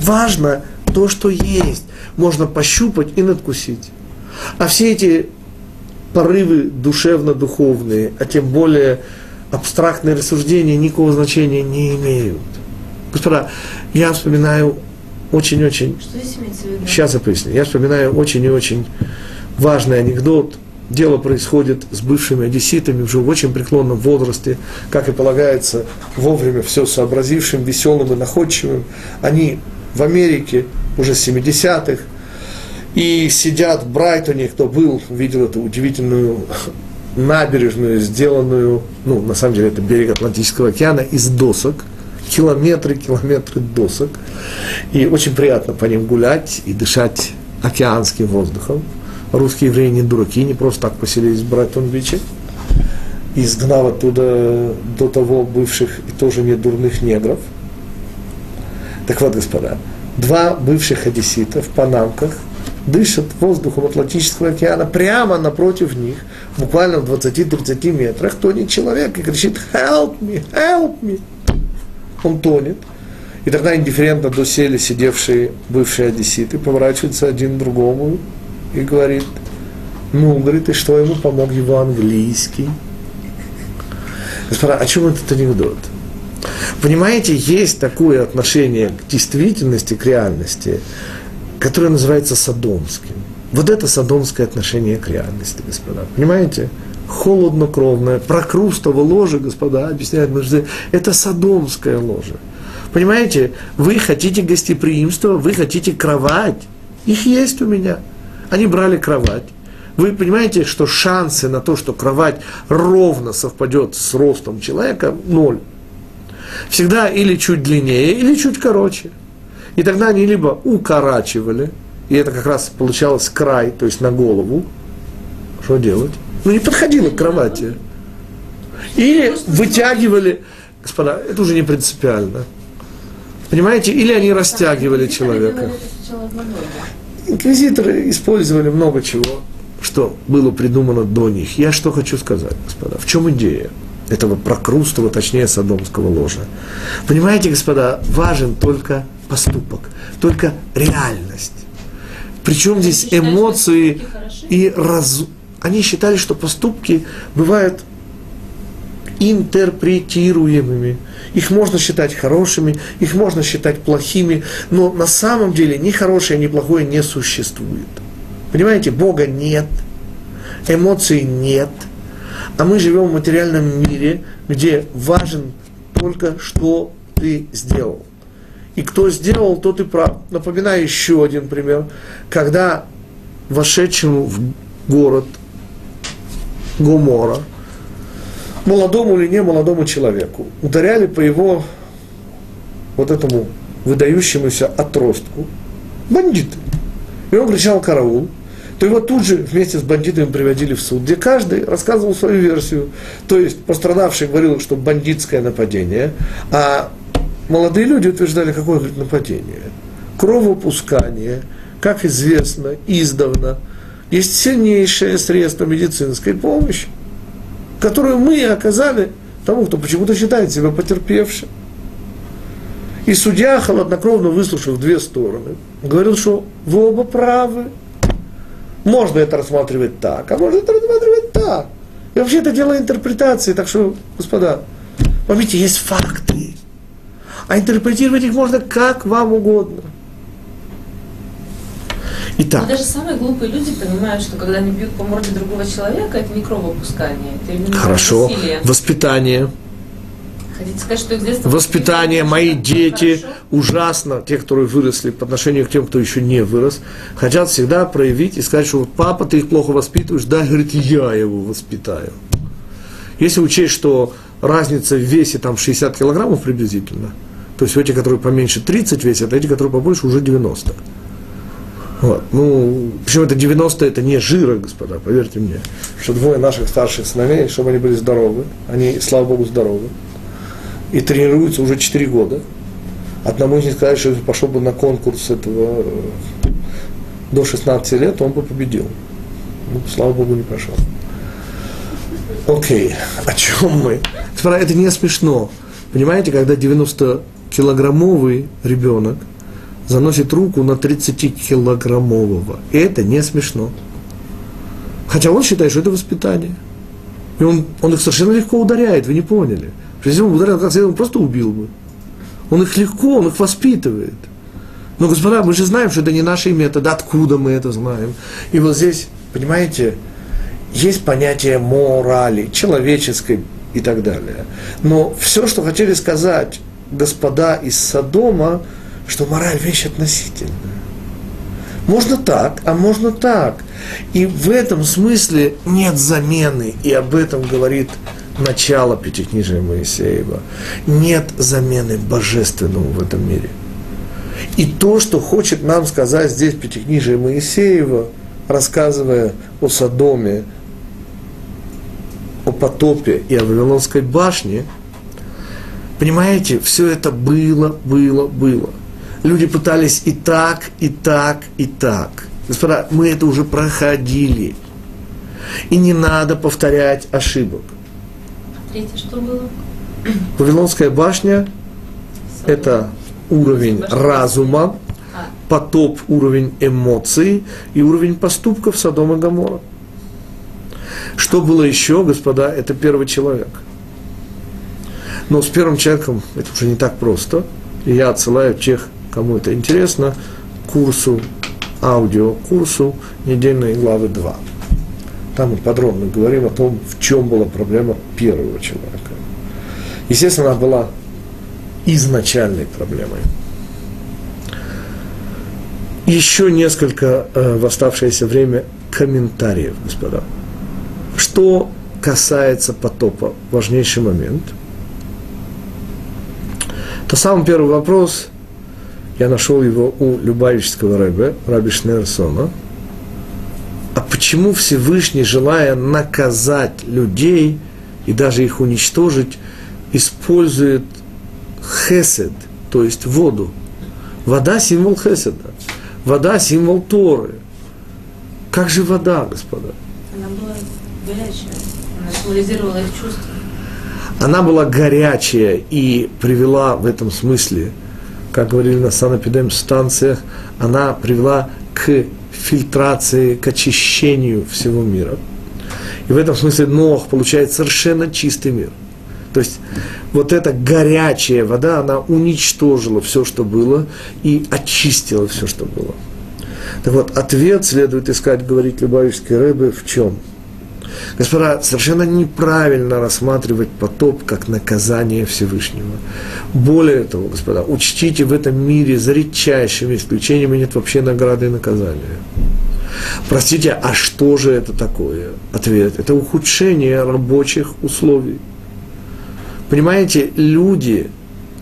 Важно то, что есть. Можно пощупать и надкусить. А все эти порывы душевно-духовные, а тем более абстрактные рассуждения никакого значения не имеют. Господа, я вспоминаю очень-очень... Что здесь имеется в виду? Сейчас я поясню. Я вспоминаю очень и очень важный анекдот – дело происходит с бывшими одесситами уже в очень преклонном возрасте, как и полагается, вовремя все сообразившим, веселым и находчивым. Они в Америке уже 70-х, и сидят в Брайтоне, кто был, видел эту удивительную набережную, сделанную, ну, на самом деле, это берег Атлантического океана, из досок, километры, километры досок. И очень приятно по ним гулять и дышать океанским воздухом русские евреи не дураки, не просто так поселились в Брайтон-Биче, оттуда до того бывших и тоже не дурных негров. Так вот, господа, два бывших одессита в панамках дышат воздухом Атлантического океана прямо напротив них, буквально в 20-30 метрах, тонет человек и кричит «Help me! Help me!» Он тонет. И тогда индифферентно досели сидевшие бывшие одесситы, поворачиваются один к другому и говорит, ну, говорит, и что ему помог его английский? Господа, о чем этот анекдот? Понимаете, есть такое отношение к действительности, к реальности, которое называется садомским. Вот это садомское отношение к реальности, господа. Понимаете? Холоднокровное, прокрустово ложе, господа, объясняют мы, это садомское ложе. Понимаете, вы хотите гостеприимства, вы хотите кровать. Их есть у меня – они брали кровать. Вы понимаете, что шансы на то, что кровать ровно совпадет с ростом человека, ноль. Всегда или чуть длиннее, или чуть короче. И тогда они либо укорачивали, и это как раз получалось край, то есть на голову. Что делать? Ну, не подходило к кровати. Или вытягивали, господа, это уже не принципиально. Понимаете, или они растягивали человека. Инквизиторы использовали много чего, что было придумано до них. Я что хочу сказать, господа, в чем идея этого прокрустого, точнее, садомского ложа? Понимаете, господа, важен только поступок, только реальность. Причем здесь эмоции и разум. Они считали, что поступки бывают интерпретируемыми. Их можно считать хорошими, их можно считать плохими, но на самом деле ни хорошее, ни плохое не существует. Понимаете, Бога нет, эмоций нет, а мы живем в материальном мире, где важен только, что ты сделал. И кто сделал, тот и прав. Напоминаю еще один пример. Когда вошедшему в город Гумора, молодому или не молодому человеку, ударяли по его вот этому выдающемуся отростку бандиты. И он кричал караул, то его тут же вместе с бандитами приводили в суд, где каждый рассказывал свою версию. То есть пострадавший говорил, что бандитское нападение, а молодые люди утверждали, какое говорит, нападение. Кровопускание, как известно, издавна, есть сильнейшее средство медицинской помощи, которую мы оказали тому, кто почему-то считает себя потерпевшим. И судья, холоднокровно выслушав две стороны, говорил, что вы оба правы. Можно это рассматривать так, а можно это рассматривать так. И вообще это дело интерпретации, так что, господа, помните, есть факты. А интерпретировать их можно как вам угодно. Итак. Но даже самые глупые люди понимают, что когда они бьют по морде другого человека, это не кровопускание, это именно Хорошо. Насилие. Воспитание. Хотите сказать, что их с детства Воспитание, мои дети хорошо? ужасно, те, которые выросли по отношению к тем, кто еще не вырос, хотят всегда проявить и сказать, что вот папа, ты их плохо воспитываешь, да, говорит, я его воспитаю. Если учесть, что разница в весе там 60 килограммов приблизительно, то есть эти, которые поменьше 30 весят, а эти, которые побольше, уже 90. Вот. Ну, причем это 90 это не жира, господа, поверьте мне, что двое наших старших сыновей, чтобы они были здоровы, они, слава Богу, здоровы, и тренируются уже 4 года. Одному из них сказать, что пошел бы на конкурс этого э, до 16 лет, он бы победил. Ну, слава Богу, не пошел. Окей, о чем мы? Это не смешно. Понимаете, когда 90-килограммовый ребенок заносит руку на 30-килограммового. И это не смешно. Хотя он считает, что это воспитание. И он, он их совершенно легко ударяет, вы не поняли. Если он ударил как следует, он просто убил бы. Он их легко, он их воспитывает. Но, господа, мы же знаем, что это не наши методы. Откуда мы это знаем? И вот здесь, понимаете, есть понятие морали, человеческой и так далее. Но все, что хотели сказать господа из Содома, что мораль вещь относительная. Можно так, а можно так. И в этом смысле нет замены, и об этом говорит начало Пятикнижия Моисеева. Нет замены божественному в этом мире. И то, что хочет нам сказать здесь Пятикнижие Моисеева, рассказывая о Содоме, о потопе и о Вавилонской башне, понимаете, все это было, было, было – Люди пытались и так, и так, и так. Господа, мы это уже проходили. И не надо повторять ошибок. Третье, что было? Вавилонская башня – это уровень разума, а. потоп – уровень эмоций и уровень поступков Содома и Гамора. Что было еще, господа, это первый человек. Но с первым человеком это уже не так просто. И я отсылаю тех кому это интересно, курсу, аудиокурсу недельной главы 2. Там мы подробно говорим о том, в чем была проблема первого человека. Естественно, она была изначальной проблемой. Еще несколько э, в оставшееся время комментариев, господа. Что касается потопа, важнейший момент. То самый первый вопрос, я нашел его у Любавического рэбе, Раби Шнерсона. А почему Всевышний, желая наказать людей и даже их уничтожить, использует хесед, то есть воду? Вода – символ хеседа. Вода – символ Торы. Как же вода, господа? Она была горячая. Она символизировала их чувства. Она была горячая и привела в этом смысле – как говорили на санэпидем станциях, она привела к фильтрации, к очищению всего мира. И в этом смысле Нох получает совершенно чистый мир. То есть вот эта горячая вода, она уничтожила все, что было, и очистила все, что было. Так вот, ответ следует искать, говорить Любавичский Рэбе, в чем? Господа, совершенно неправильно рассматривать потоп как наказание Всевышнего. Более того, господа, учтите, в этом мире за редчайшими исключениями нет вообще награды и наказания. Простите, а что же это такое? Ответ – это ухудшение рабочих условий. Понимаете, люди,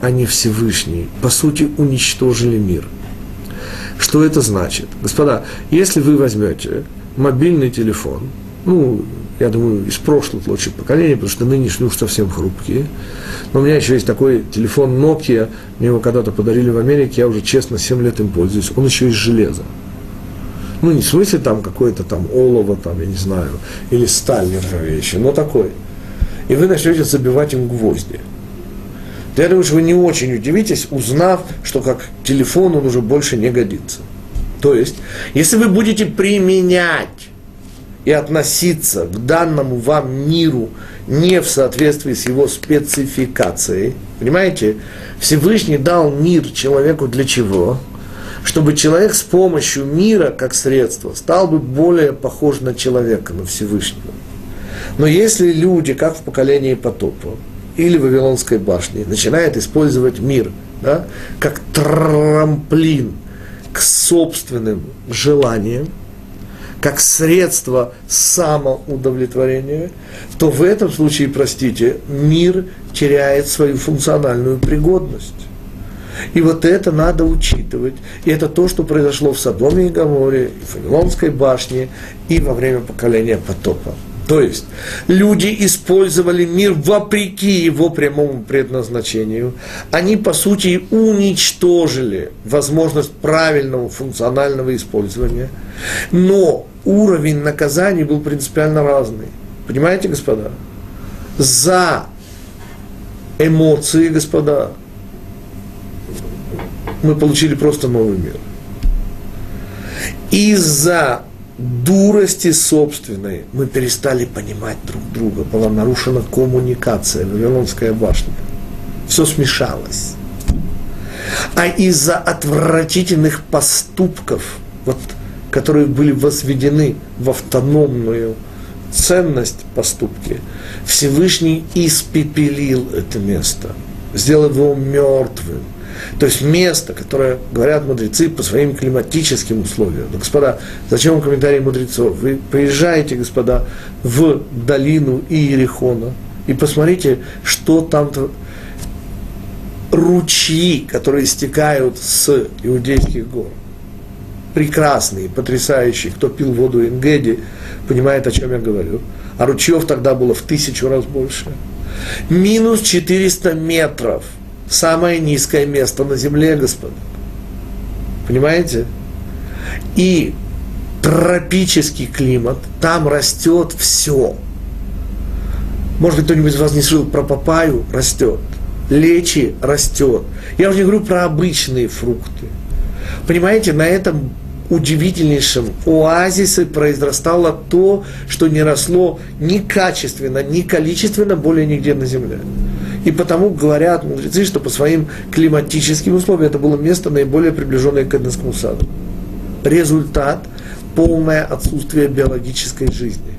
они Всевышний, по сути, уничтожили мир. Что это значит? Господа, если вы возьмете мобильный телефон, ну, я думаю, из прошлых лучших поколений, потому что нынешние уж совсем хрупкие. Но у меня еще есть такой телефон Nokia, мне его когда-то подарили в Америке, я уже честно 7 лет им пользуюсь, он еще из железа. Ну, не в смысле там какой-то там олово, там, я не знаю, или сталь нержавеющая, но такой. И вы начнете забивать им гвозди. Я думаю, что вы не очень удивитесь, узнав, что как телефон он уже больше не годится. То есть, если вы будете применять и относиться к данному вам миру не в соответствии с его спецификацией. Понимаете? Всевышний дал мир человеку для чего? Чтобы человек с помощью мира как средства стал бы более похож на человека, на Всевышнего. Но если люди, как в поколении потопа или Вавилонской башне, начинают использовать мир да, как трамплин к собственным желаниям, как средство самоудовлетворения, то в этом случае, простите, мир теряет свою функциональную пригодность. И вот это надо учитывать. И это то, что произошло в Содоме и Гаморе, в Вавилонской башне, и во время поколения потопа. То есть люди использовали мир вопреки его прямому предназначению. Они, по сути, уничтожили возможность правильного функционального использования. Но уровень наказаний был принципиально разный. Понимаете, господа? За эмоции, господа, мы получили просто новый мир. Из-за дурости собственной мы перестали понимать друг друга. Была нарушена коммуникация, Вавилонская башня. Все смешалось. А из-за отвратительных поступков, вот которые были возведены в автономную ценность поступки, Всевышний испепелил это место, сделал его мертвым. То есть место, которое, говорят мудрецы, по своим климатическим условиям. Но, господа, зачем вам комментарии мудрецов? Вы приезжаете, господа, в долину Иерихона и посмотрите, что там ручьи, которые стекают с иудейских гор прекрасные, потрясающие. Кто пил воду Ингеди, понимает, о чем я говорю. А ручьев тогда было в тысячу раз больше. Минус 400 метров. Самое низкое место на земле, господа. Понимаете? И тропический климат, там растет все. Может быть, кто-нибудь из вас не слышал про папаю, растет. Лечи растет. Я уже не говорю про обычные фрукты. Понимаете, на этом удивительнейшем оазисе произрастало то, что не росло ни качественно, ни количественно более нигде на земле. И потому говорят мудрецы, что по своим климатическим условиям это было место наиболее приближенное к Эденскому саду. Результат – полное отсутствие биологической жизни.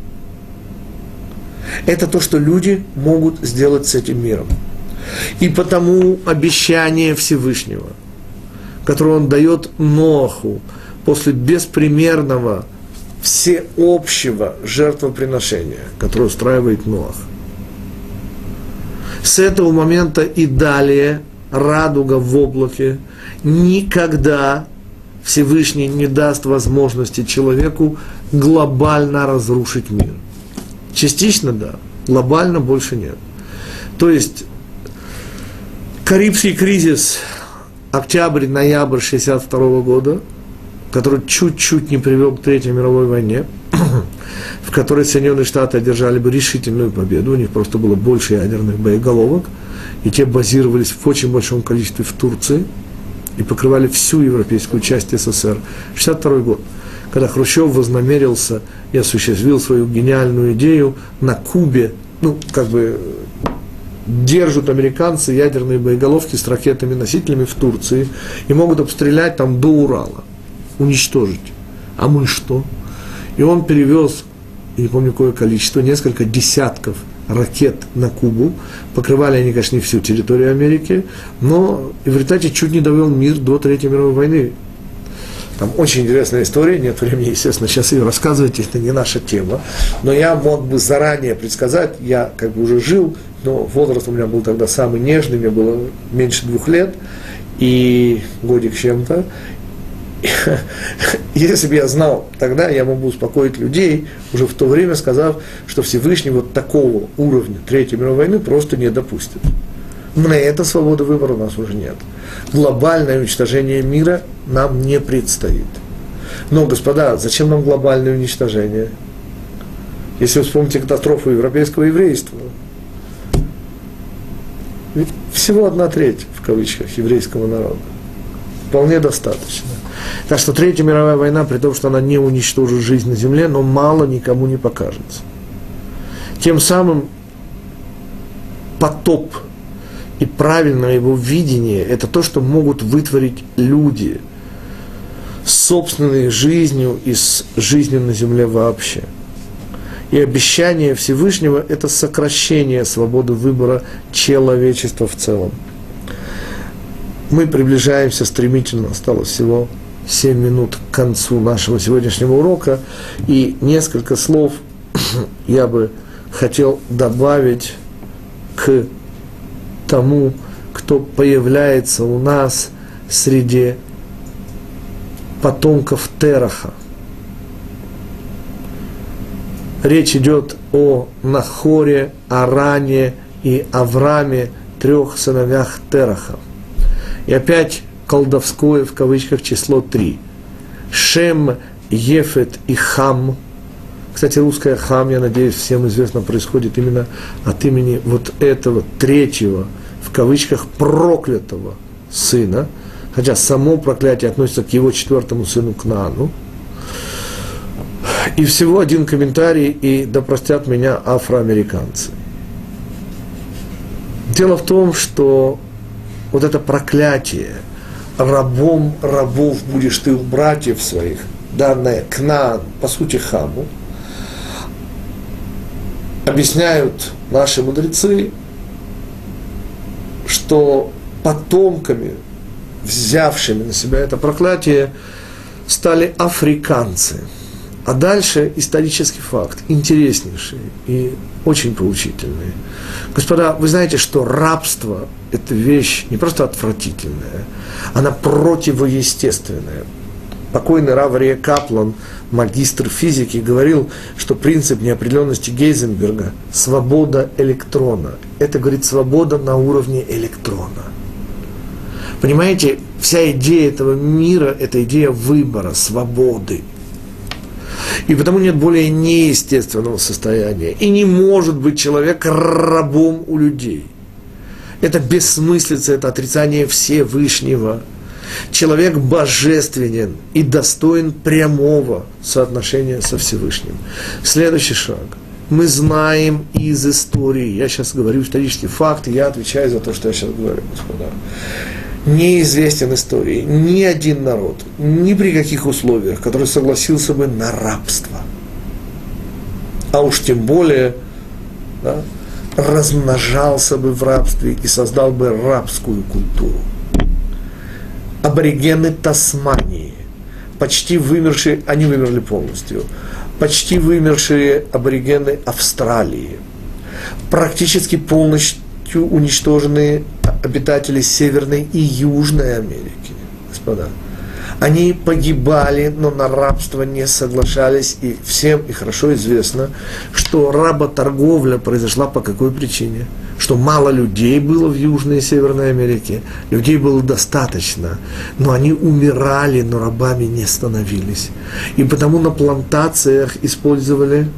Это то, что люди могут сделать с этим миром. И потому обещание Всевышнего, которое он дает Ноху, после беспримерного, всеобщего жертвоприношения, которое устраивает Ноах. С этого момента и далее радуга в облаке никогда Всевышний не даст возможности человеку глобально разрушить мир. Частично да, глобально больше нет. То есть Карибский кризис октябрь-ноябрь 62 года – который чуть-чуть не привел к Третьей мировой войне, в которой Соединенные Штаты одержали бы решительную победу, у них просто было больше ядерных боеголовок, и те базировались в очень большом количестве в Турции и покрывали всю европейскую часть СССР. 62 год, когда Хрущев вознамерился и осуществил свою гениальную идею на Кубе, ну, как бы держат американцы ядерные боеголовки с ракетами-носителями в Турции и могут обстрелять там до Урала уничтожить. А мы что? И он перевез я не помню какое количество, несколько десятков ракет на Кубу. Покрывали они, конечно, не всю территорию Америки, но в результате чуть не довел мир до Третьей мировой войны. Там очень интересная история, нет времени, естественно, сейчас ее рассказывать, это не наша тема. Но я мог бы заранее предсказать, я как бы уже жил, но возраст у меня был тогда самый нежный, мне было меньше двух лет, и годик чем-то. Если бы я знал тогда, я мог бы успокоить людей, уже в то время сказав, что Всевышний вот такого уровня Третьей мировой войны просто не допустит. На это свободы выбора у нас уже нет. Глобальное уничтожение мира нам не предстоит. Но, господа, зачем нам глобальное уничтожение? Если вы вспомните катастрофу европейского еврейства, всего одна треть, в кавычках, еврейского народа. Вполне достаточно. Так что Третья мировая война, при том, что она не уничтожит жизнь на земле, но мало никому не покажется. Тем самым потоп и правильное его видение – это то, что могут вытворить люди собственной жизнью и с жизнью на земле вообще. И обещание Всевышнего – это сокращение свободы выбора человечества в целом. Мы приближаемся стремительно, осталось всего 7 минут к концу нашего сегодняшнего урока, и несколько слов я бы хотел добавить к тому, кто появляется у нас среди потомков Тераха. Речь идет о Нахоре, Аране и Авраме, трех сыновьях Тераха. И опять колдовское в кавычках число три. Шем, Ефет и Хам – кстати, русская хам, я надеюсь, всем известно, происходит именно от имени вот этого третьего, в кавычках, проклятого сына, хотя само проклятие относится к его четвертому сыну Кнаану. И всего один комментарий, и да простят меня афроамериканцы. Дело в том, что вот это проклятие, рабом рабов будешь ты у братьев своих, данное Кнаан, по сути, Хаму – объясняют наши мудрецы, что потомками, взявшими на себя это проклятие, стали африканцы. А дальше исторический факт, интереснейший и очень поучительный. Господа, вы знаете, что рабство – это вещь не просто отвратительная, она противоестественная. Покойный Равария Каплан – магистр физики, говорил, что принцип неопределенности Гейзенберга – свобода электрона. Это, говорит, свобода на уровне электрона. Понимаете, вся идея этого мира – это идея выбора, свободы. И потому нет более неестественного состояния. И не может быть человек рабом у людей. Это бессмыслица, это отрицание Всевышнего – Человек божественен и достоин прямого соотношения со Всевышним. Следующий шаг. Мы знаем из истории, я сейчас говорю исторические факты, я отвечаю за то, что я сейчас говорю, господа. Неизвестен истории ни один народ, ни при каких условиях, который согласился бы на рабство. А уж тем более да, размножался бы в рабстве и создал бы рабскую культуру аборигены Тасмании, почти вымершие, они вымерли полностью, почти вымершие аборигены Австралии, практически полностью уничтоженные обитатели Северной и Южной Америки, господа. Они погибали, но на рабство не соглашались, и всем и хорошо известно, что работорговля произошла по какой причине – что мало людей было в Южной и Северной Америке, людей было достаточно, но они умирали, но рабами не становились. И потому на плантациях использовали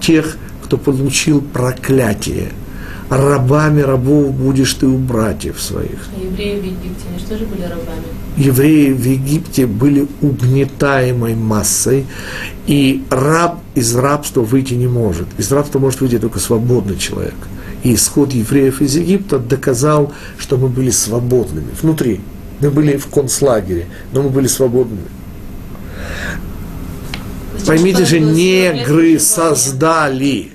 тех, кто получил проклятие. Рабами рабов будешь ты у братьев своих. А евреи в Египте, они что же были рабами? Евреи в Египте были угнетаемой массой, и раб из рабства выйти не может. Из рабства может выйти только свободный человек – и исход евреев из Египта доказал, что мы были свободными внутри. Мы были в концлагере, но мы были свободными. Зачем Поймите же, негры создали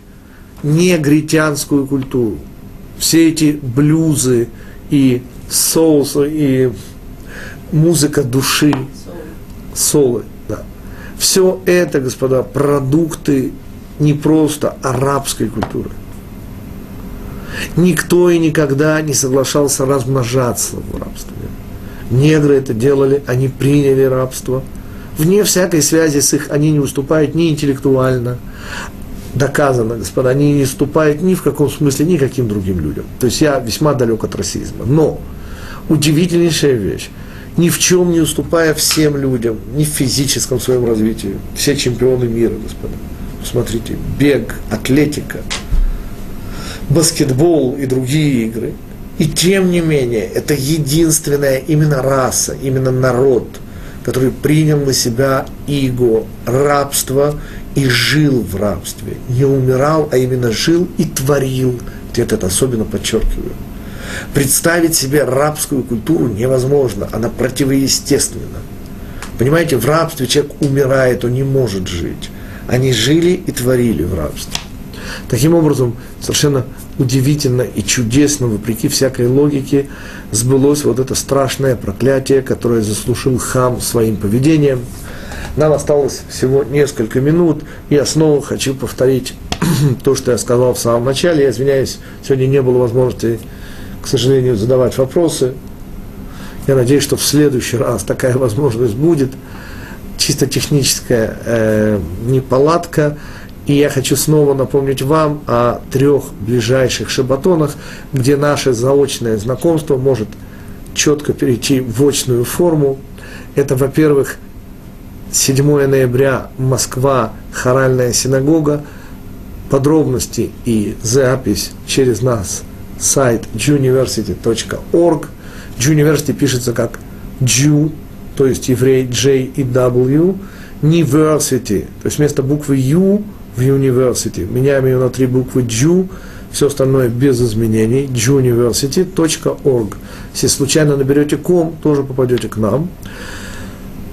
негритянскую культуру. Все эти блюзы и соусы, и музыка души, солы, да. Все это, господа, продукты не просто арабской культуры. Никто и никогда не соглашался размножаться в рабстве. Негры это делали, они приняли рабство. Вне всякой связи с их, они не уступают ни интеллектуально, доказано, господа, они не уступают ни в каком смысле никаким другим людям. То есть я весьма далек от расизма. Но удивительнейшая вещь, ни в чем не уступая всем людям, ни в физическом своем развитии. Все чемпионы мира, господа. Смотрите, бег, атлетика, баскетбол и другие игры. И тем не менее, это единственная именно раса, именно народ, который принял на себя иго, рабство и жил в рабстве. Не умирал, а именно жил и творил. Я это особенно подчеркиваю. Представить себе рабскую культуру невозможно, она противоестественна. Понимаете, в рабстве человек умирает, он не может жить. Они жили и творили в рабстве. Таким образом, совершенно удивительно и чудесно, вопреки всякой логике, сбылось вот это страшное проклятие, которое заслужил хам своим поведением. Нам осталось всего несколько минут. Я снова хочу повторить то, что я сказал в самом начале. Я извиняюсь, сегодня не было возможности, к сожалению, задавать вопросы. Я надеюсь, что в следующий раз такая возможность будет. Чисто техническая э, неполадка. И я хочу снова напомнить вам о трех ближайших шабатонах, где наше заочное знакомство может четко перейти в очную форму. Это, во-первых, 7 ноября, Москва, хоральная синагога. Подробности и запись через нас сайт juniversity.org. Juniversity пишется как Jew, то есть еврей J и W. University, то есть вместо буквы U в University. Меняем ее на три буквы Jew, все остальное без изменений. juniversity.org. Если случайно наберете ком, тоже попадете к нам.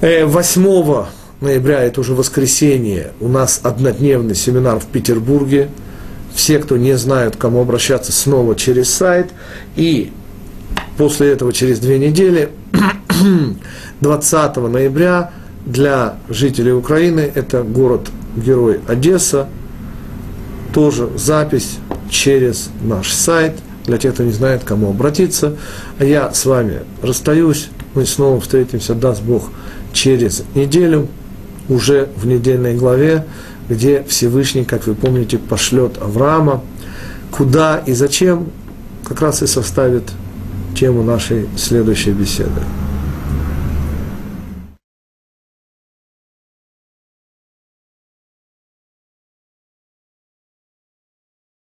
8 ноября, это уже воскресенье, у нас однодневный семинар в Петербурге. Все, кто не знают, к кому обращаться, снова через сайт. И после этого, через две недели, 20 ноября, для жителей Украины, это город-герой Одесса, тоже запись через наш сайт, для тех, кто не знает, к кому обратиться. А я с вами расстаюсь, мы снова встретимся, даст Бог, через неделю, уже в недельной главе, где Всевышний, как вы помните, пошлет Авраама, куда и зачем, как раз и составит тему нашей следующей беседы.